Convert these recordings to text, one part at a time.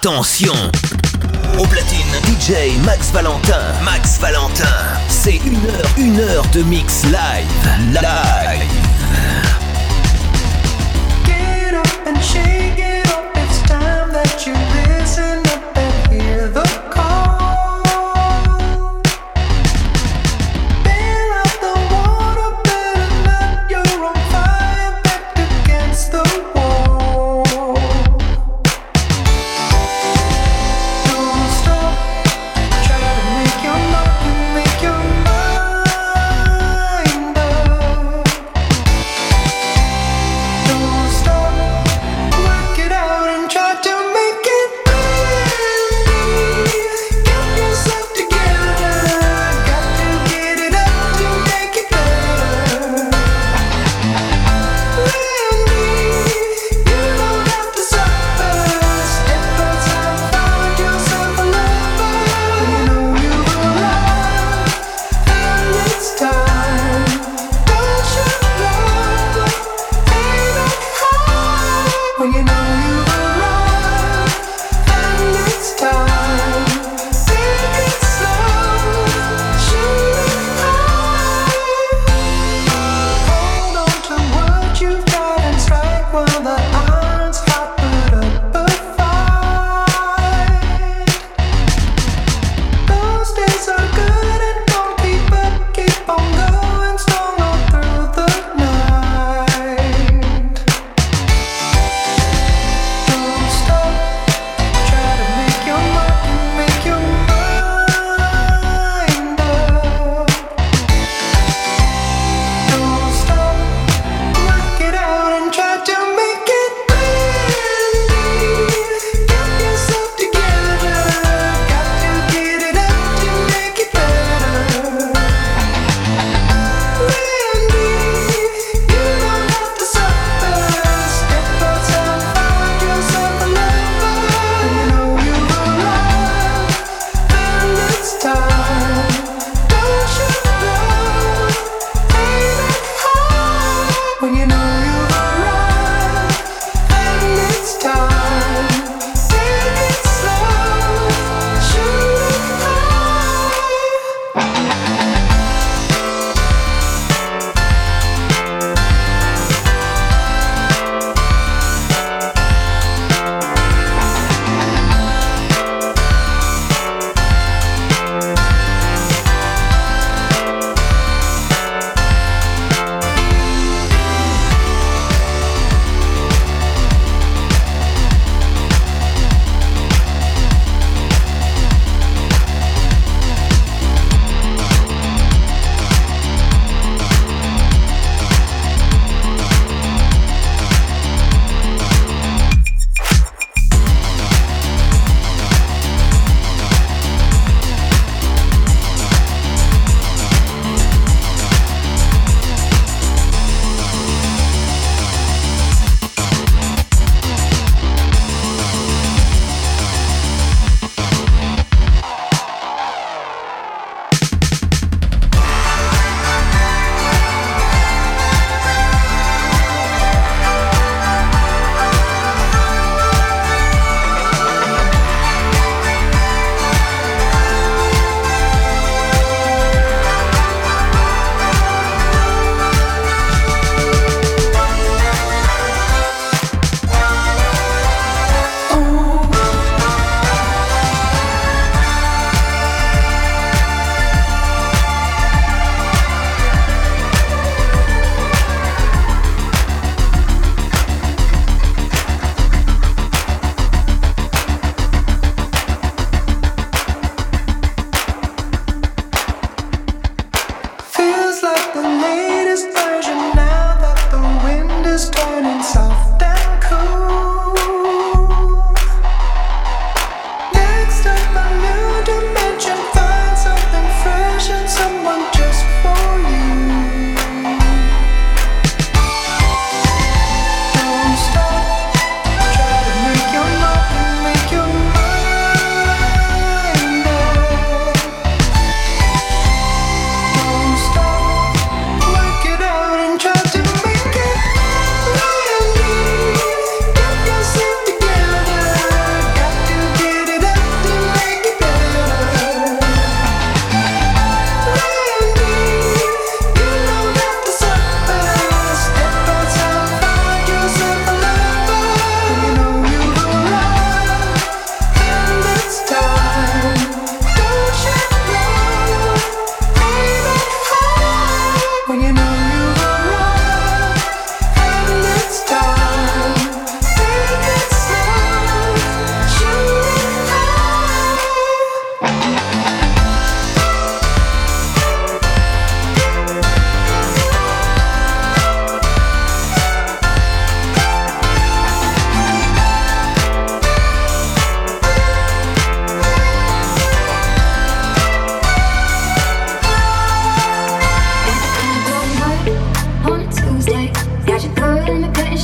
Attention Au platine, DJ Max Valentin. Max Valentin. C'est une heure, une heure de mix live. Live. Get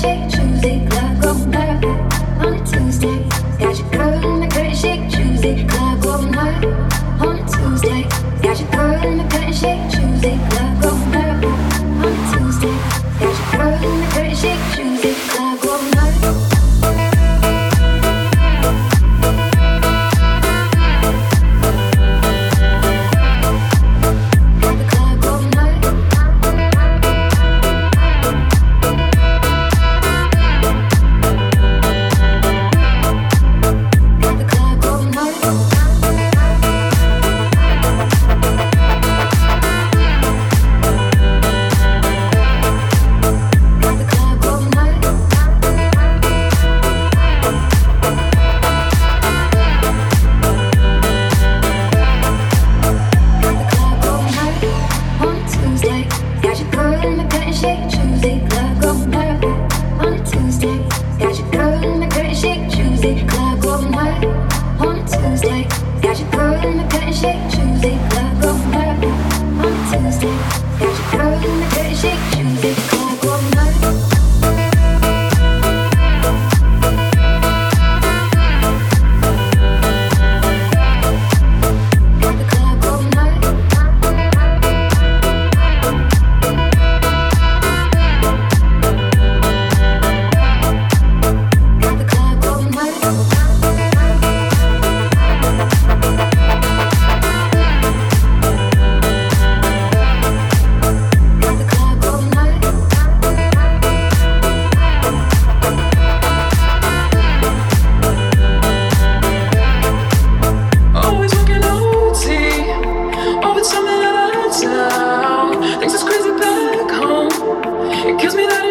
change.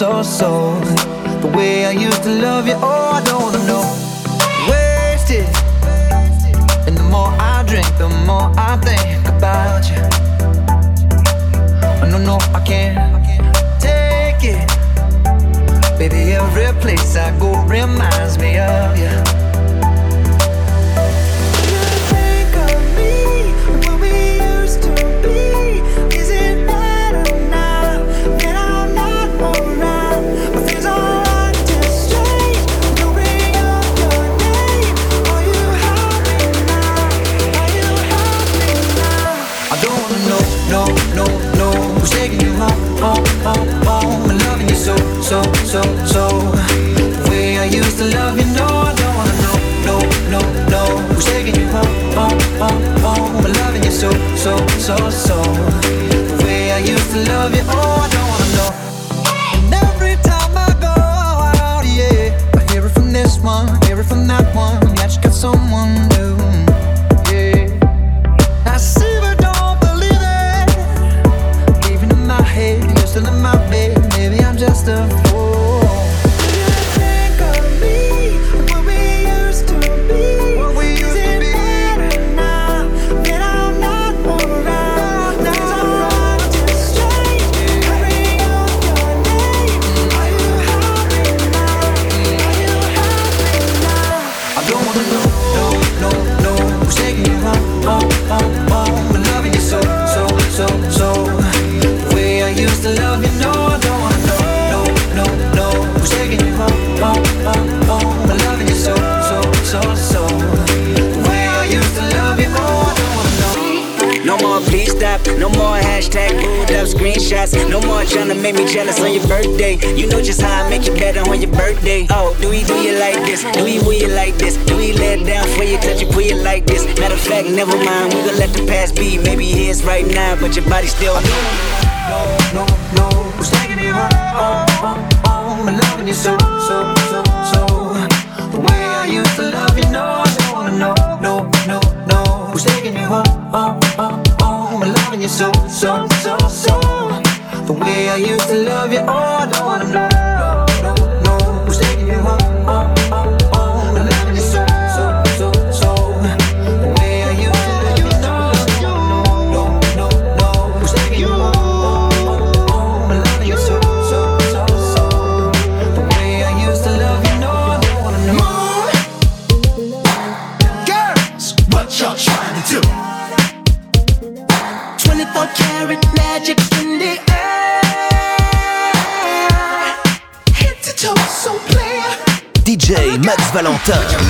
so, so. The way I used to love you, oh, I don't wanna know. Wasted. And the more I drink, the more I think about you. No, no, I can't take it. Baby, every place I go reminds me of you. So, so, so, so. The way I used to love you, oh, I don't wanna know. And every time I go out, yeah, I hear it from this one, hear it from that one. That you got someone new, shots. No more trying to make me jealous on your birthday. You know just how I make you better on your birthday. Oh, do we do you like this? Do we will you like this? Do we let down for you, touch you, pull you like this? Matter of fact, never mind. We gon' let the past be. Maybe here's right now, but your body still. No, no, no. Who's taking you home? Oh, oh, oh. I'm loving you so, so, so, so. The way I used to love you, no, I don't wanna know. No, no, no. Who's taking you home? Oh, oh, oh. I'm loving you so, so. I used to love you, oh, Valentin.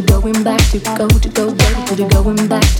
to going back to go to go go to the going back to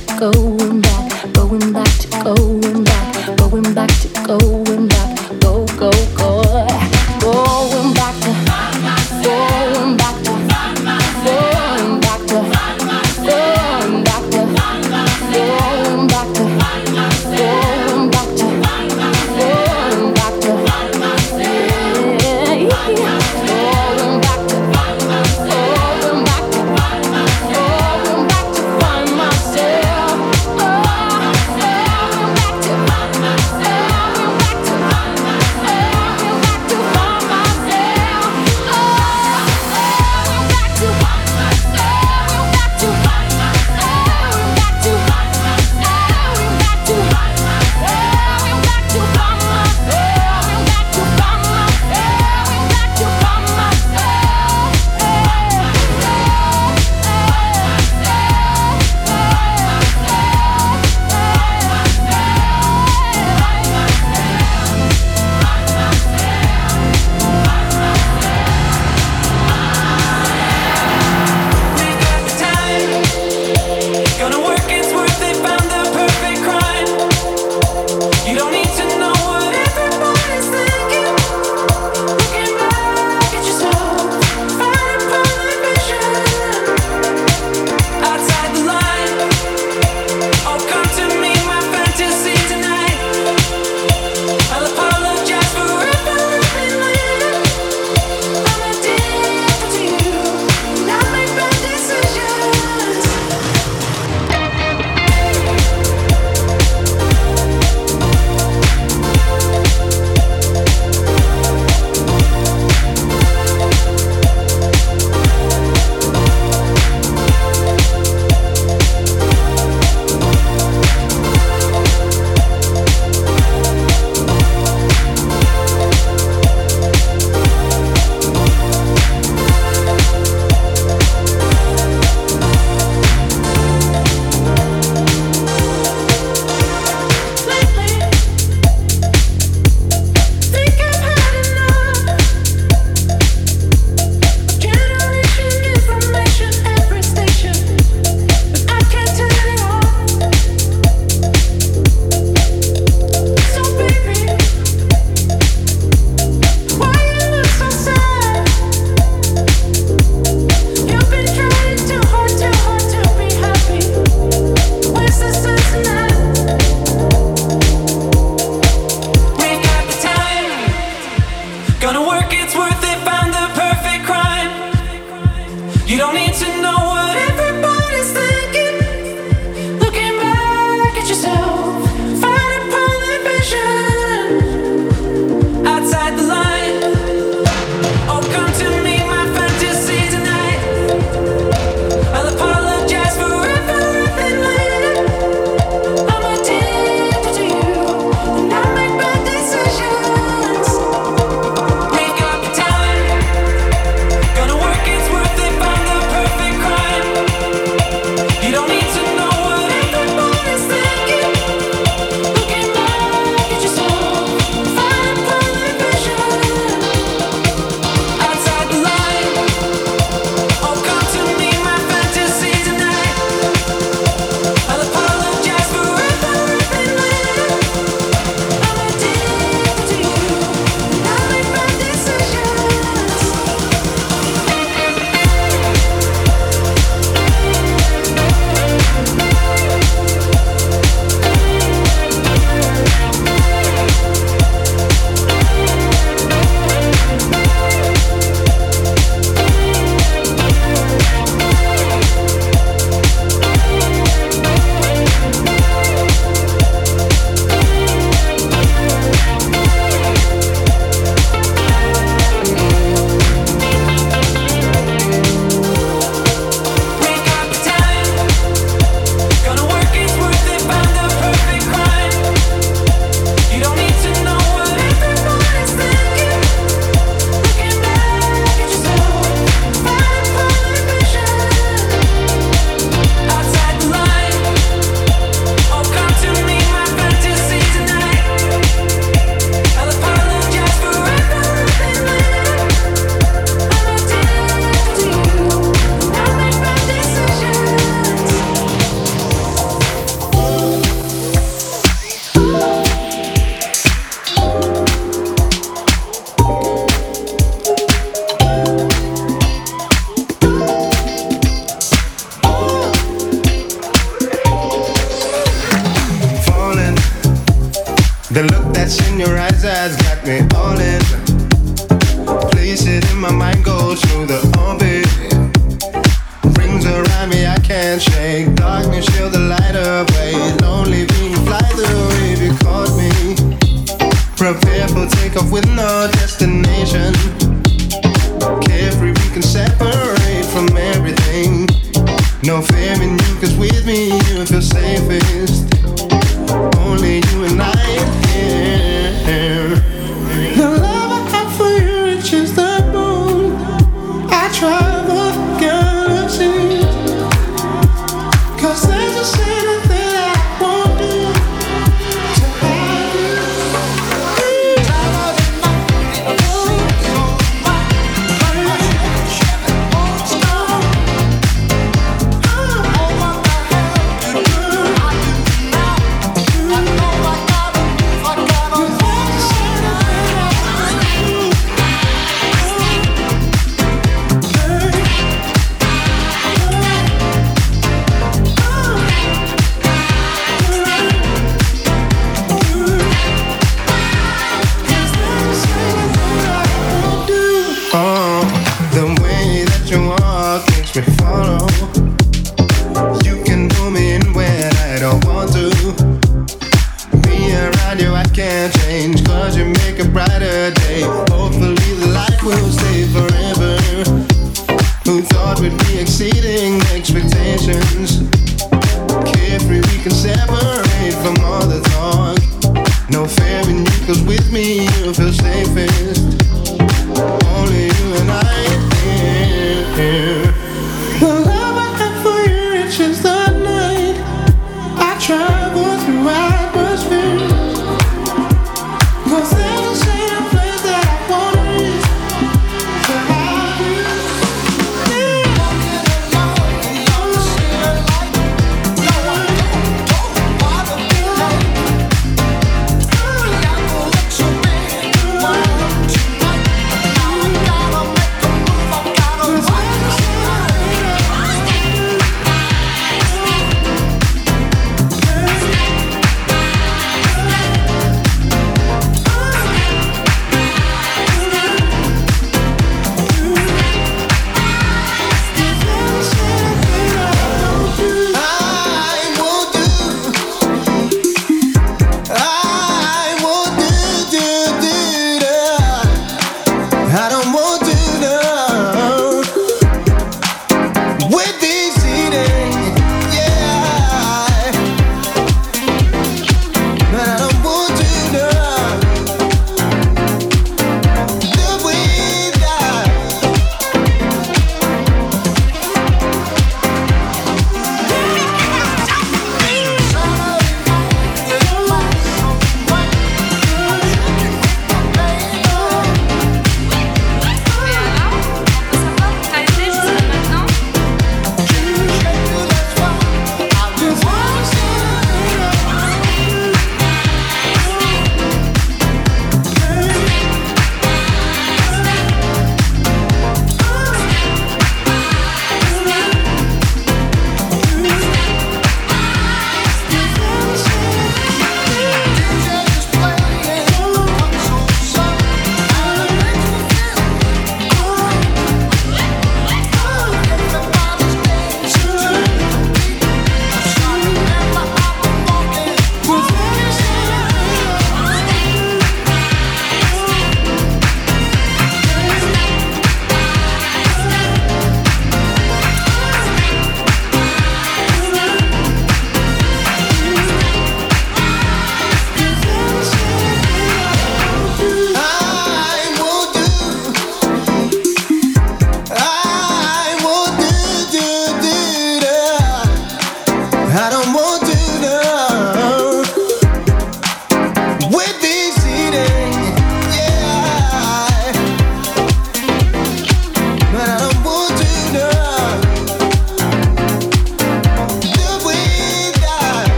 these cheating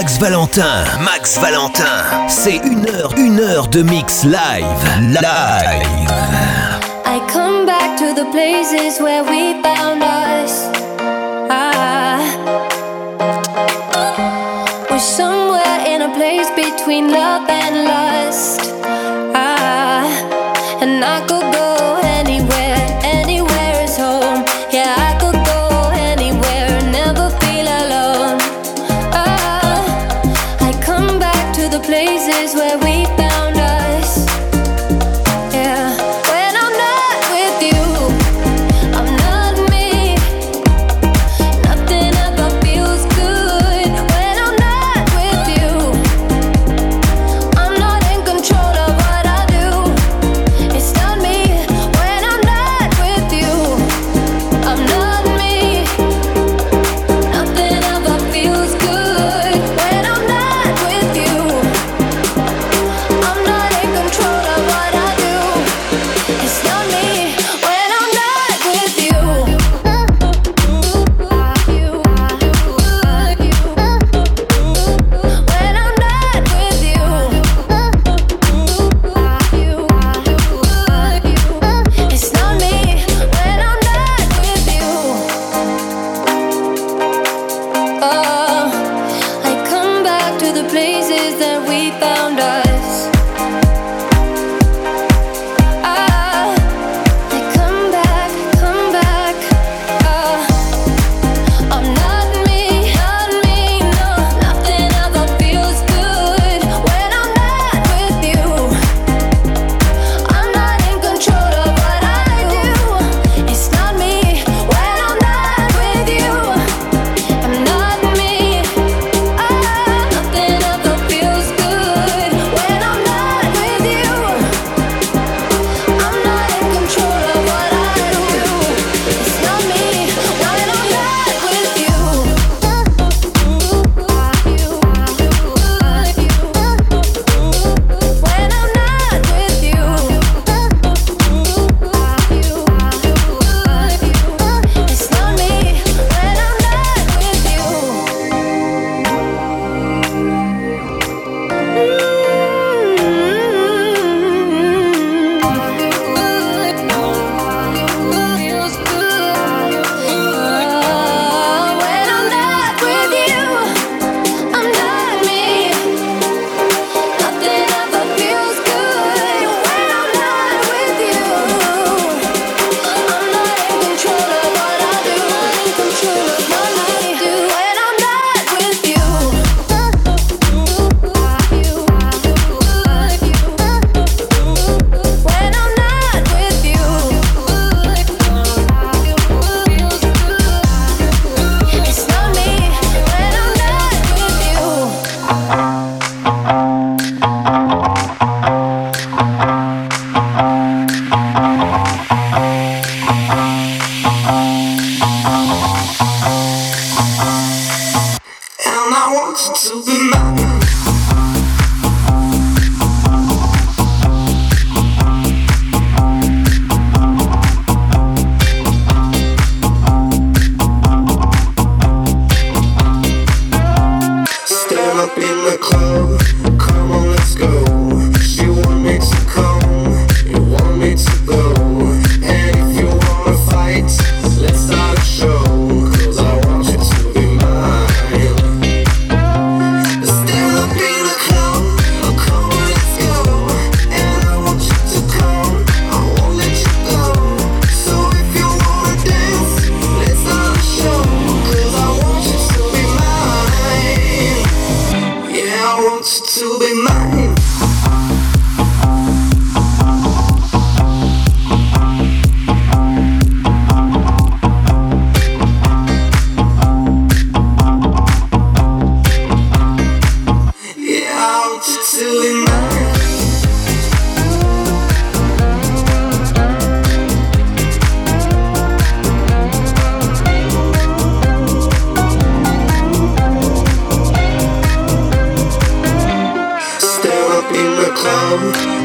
Max Valentin. Max Valentin. C'est une heure, une heure de mix live. Live. I come back to the places where we found us. Ah. We're somewhere in a place between love.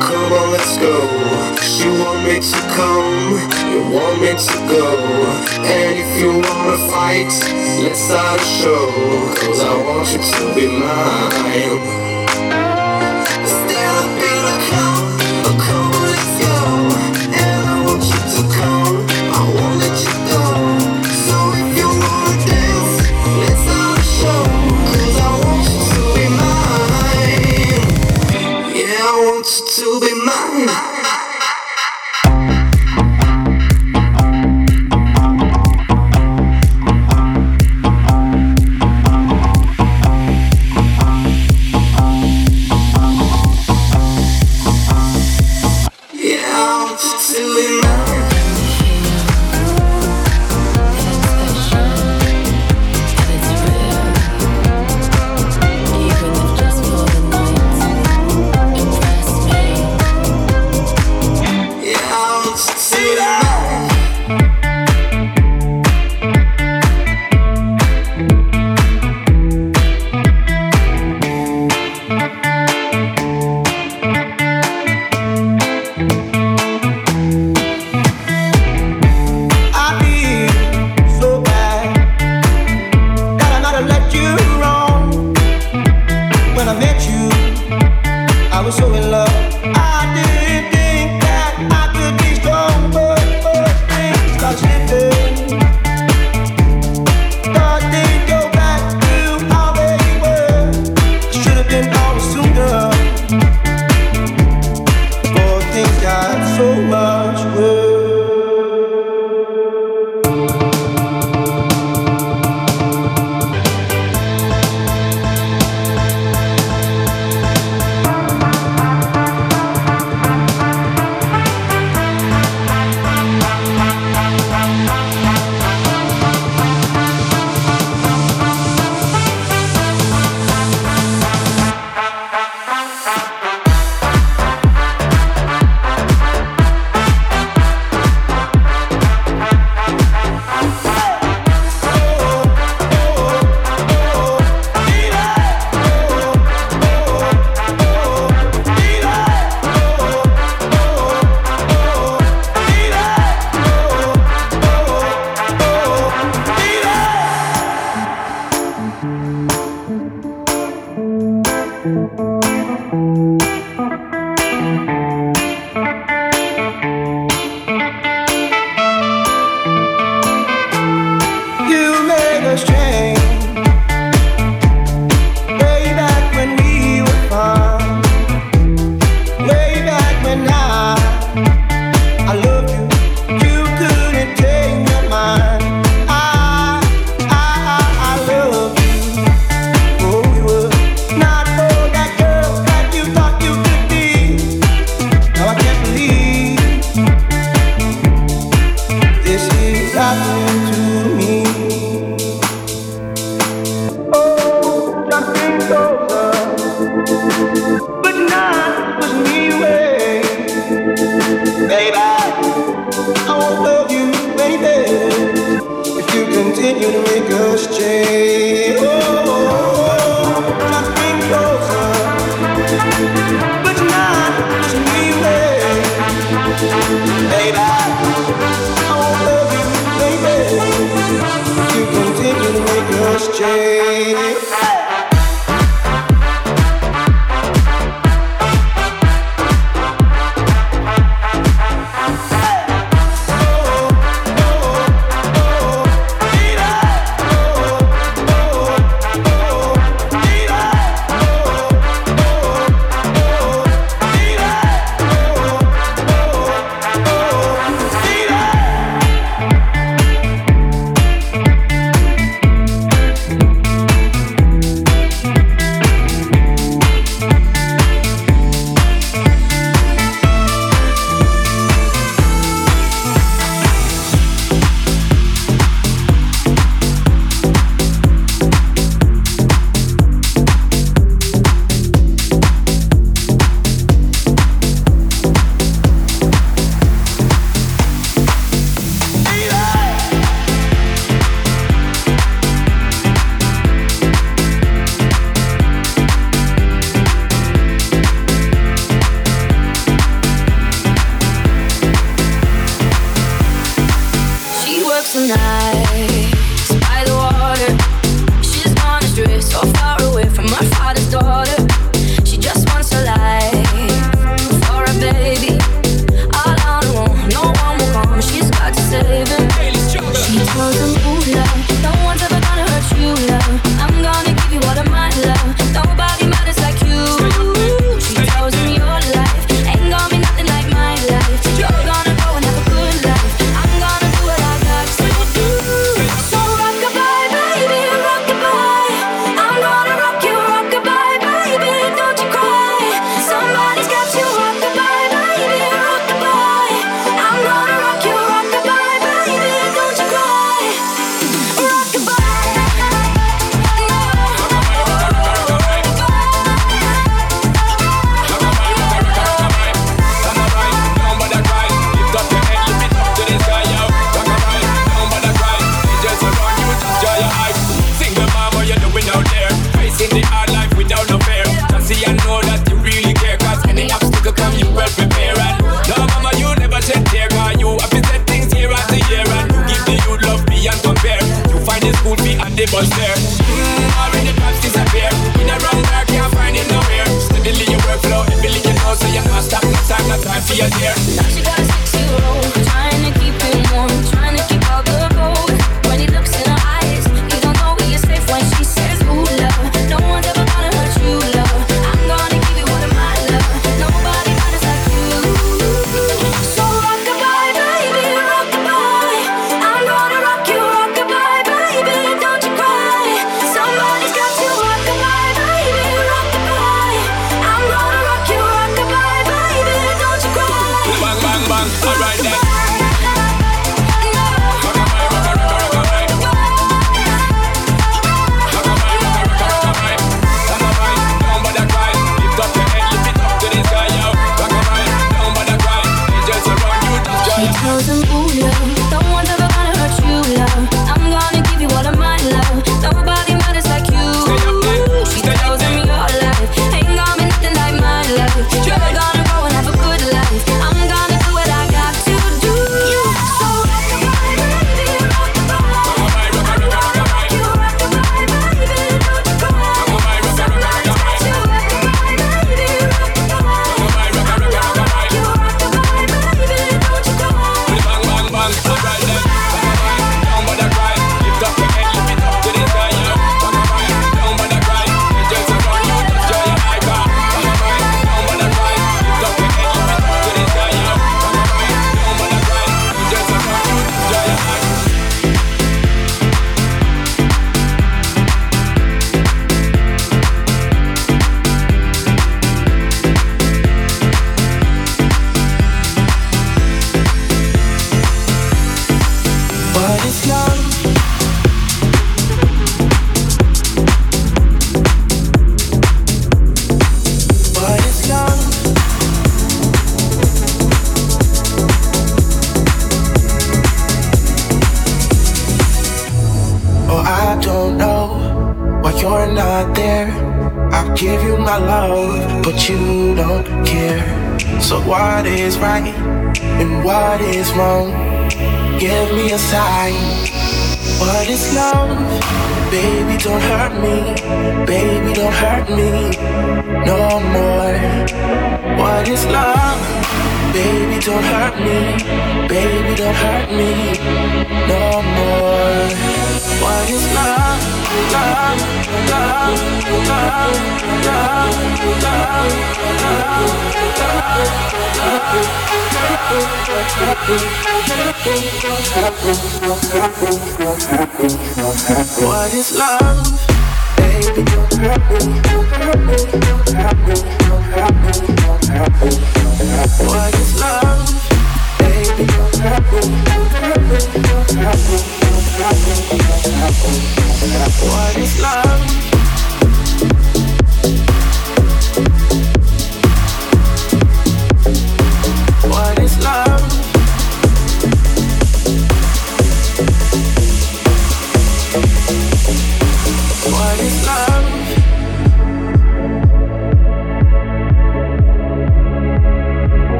Come on, let's go. You want me to come, you want me to go. And if you wanna fight, let's start a show. Cause I want you to be mine. the bus there. Mmm, already pops disappear. In a run bar, can't find him nowhere. Steadily your workflow, heavily you know, so you can't stop. No time, no time for your dear. Now she got a sexy roll, trying to keep it warm, trying to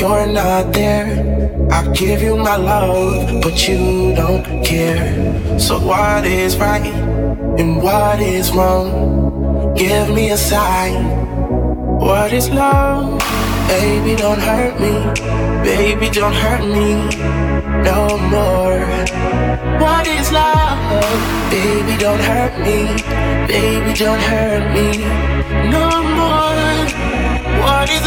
you're not there. I give you my love, but you don't care. So what is right and what is wrong? Give me a sign. What is love? Baby, don't hurt me. Baby, don't hurt me no more. What is love? Baby, don't hurt me. Baby, don't hurt me no more. What is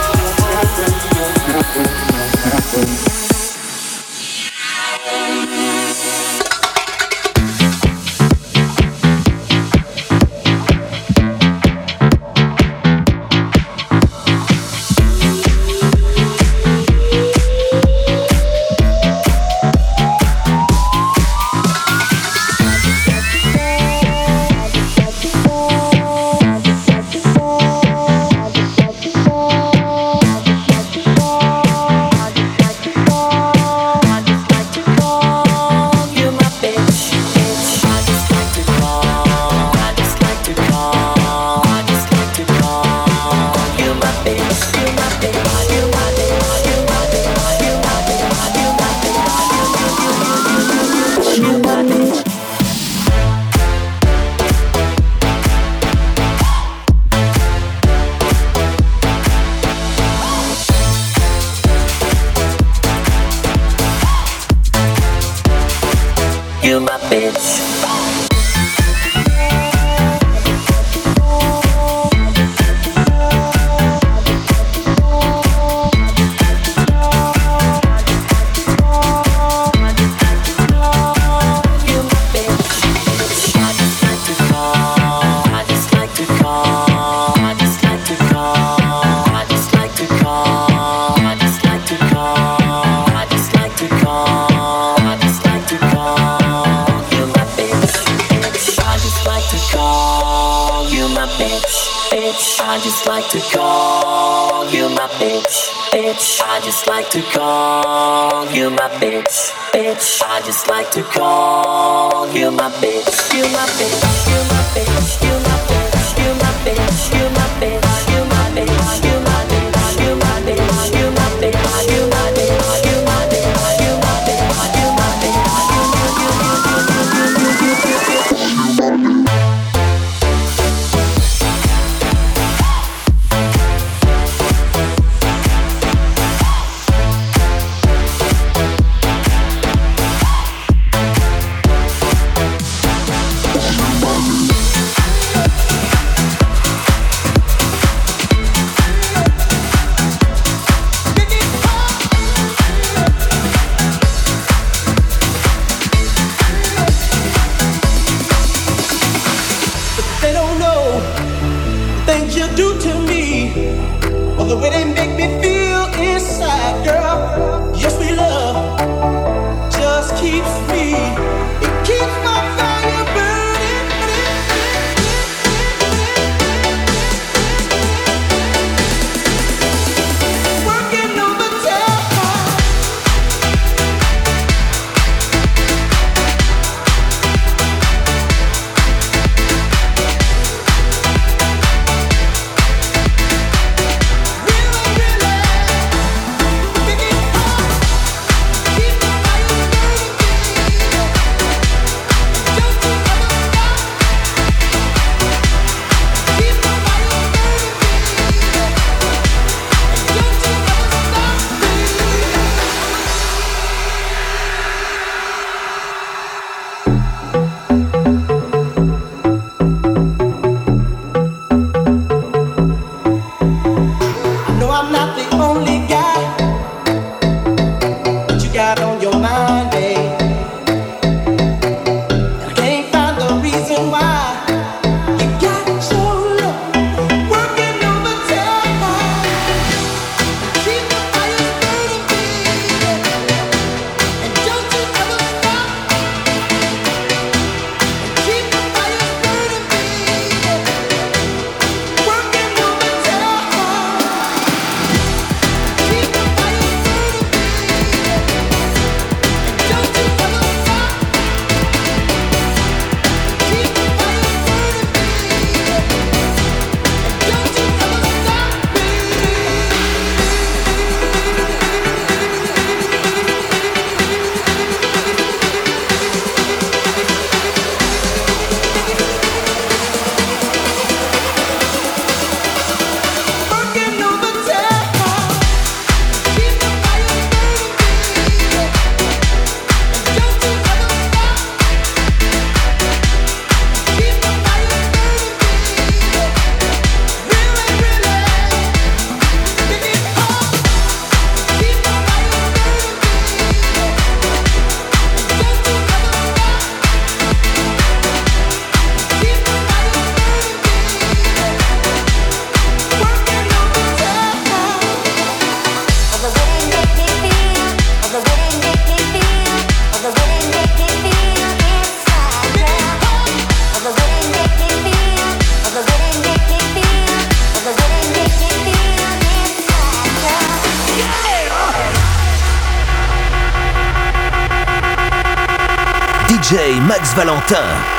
my bitch. Just like to call you my bitch, you my bitch, you my bitch, you my bitch,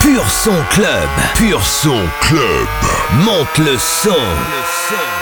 Pur son club. Pur son club. Monte le son. Le son.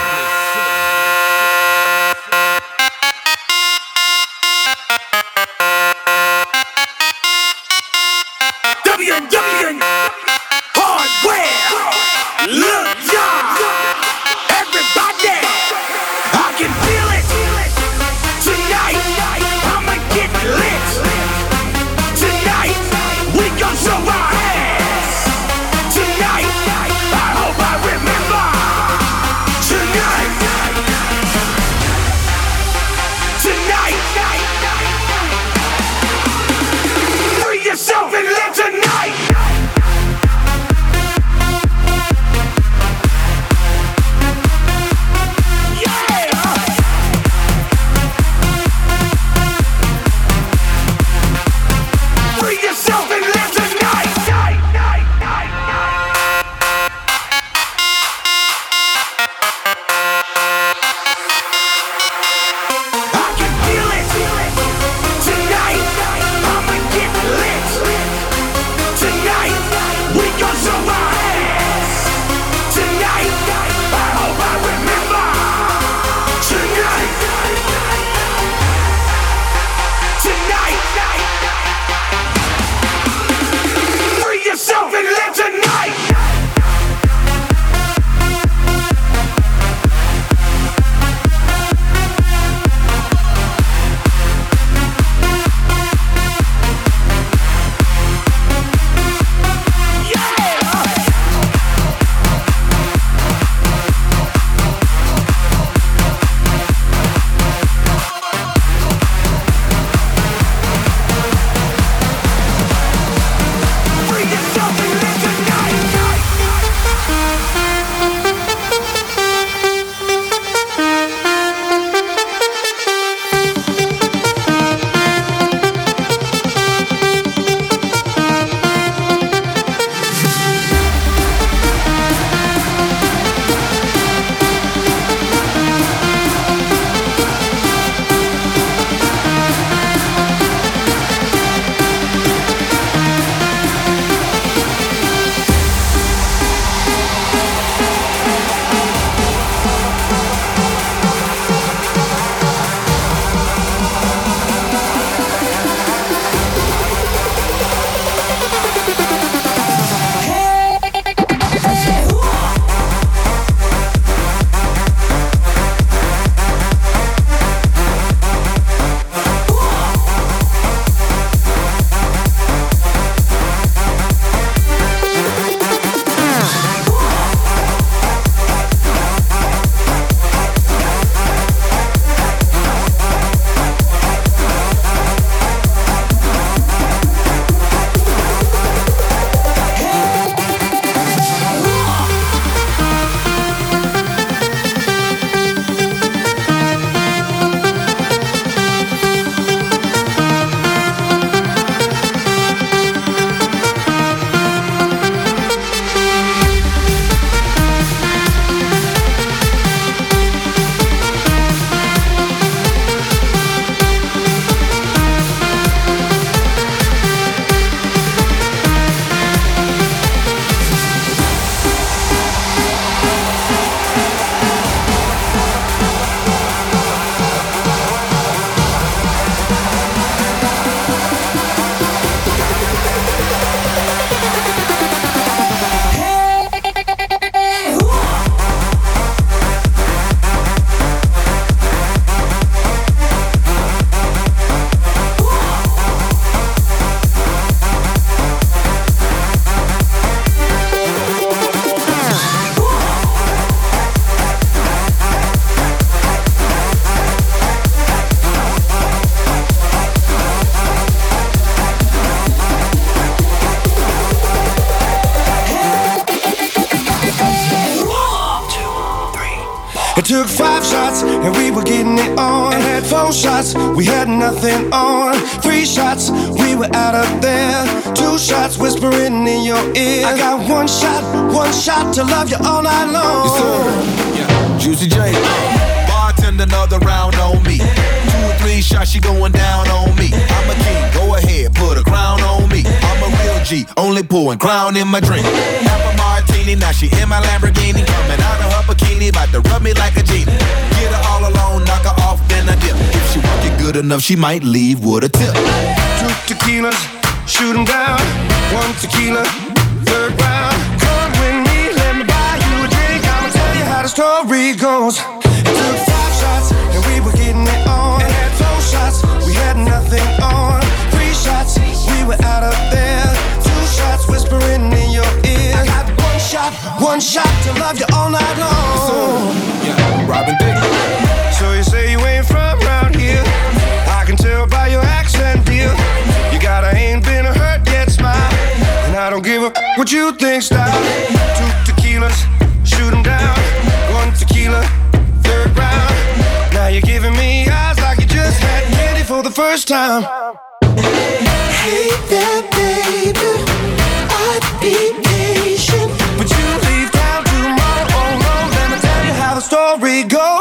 shot, one shot to love you all night long. Yes, sir. Yeah. Juicy J. Bartend another round on me. Two or three shots, she going down on me. I'm a king, go ahead, put a crown on me. I'm a real G, only pouring crown in my drink. Half a martini, now she in my Lamborghini. Coming out of her bikini, about to rub me like a genie. Get her all alone, knock her off, then I dip. If she work it good enough, she might leave with a tip. Two tequilas, shoot 'em down. One tequila, third story goes. It took five shots, and we were getting it on. And had four shots, we had nothing on. Three shots, we were out of there. Two shots, whispering in your ear. I got one shot, one shot to love you all night long. Yeah, Robin Thicke. So you say you ain't from around here? I can tell by your accent, dear. You got a ain't been hurt yet smile, and I don't give a what you think style. First time. Hey there, baby. I'd be patient. But you leave town tomorrow. Oh no, let me tell you how the story goes.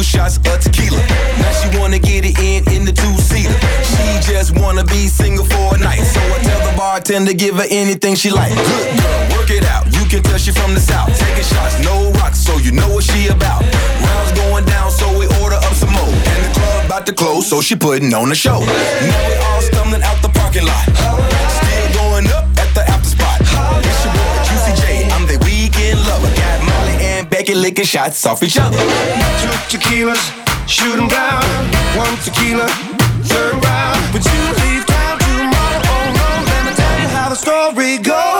Two shots of tequila. Now she wanna get it in in the two seater. She just wanna be single for a night. So I tell the bartender give her anything she like. Good girl, work it out. You can tell she from the south. Taking shots, no rocks, so you know what she about. Rounds going down, so we order up some more. And the club about to close, so she putting on a show. Now we all stumbling out the parking lot. Becky licking shots off each other. Two tequilas, shoot 'em down. One tequila, third round. But you leave town tomorrow. Oh no, let me tell you how the story goes.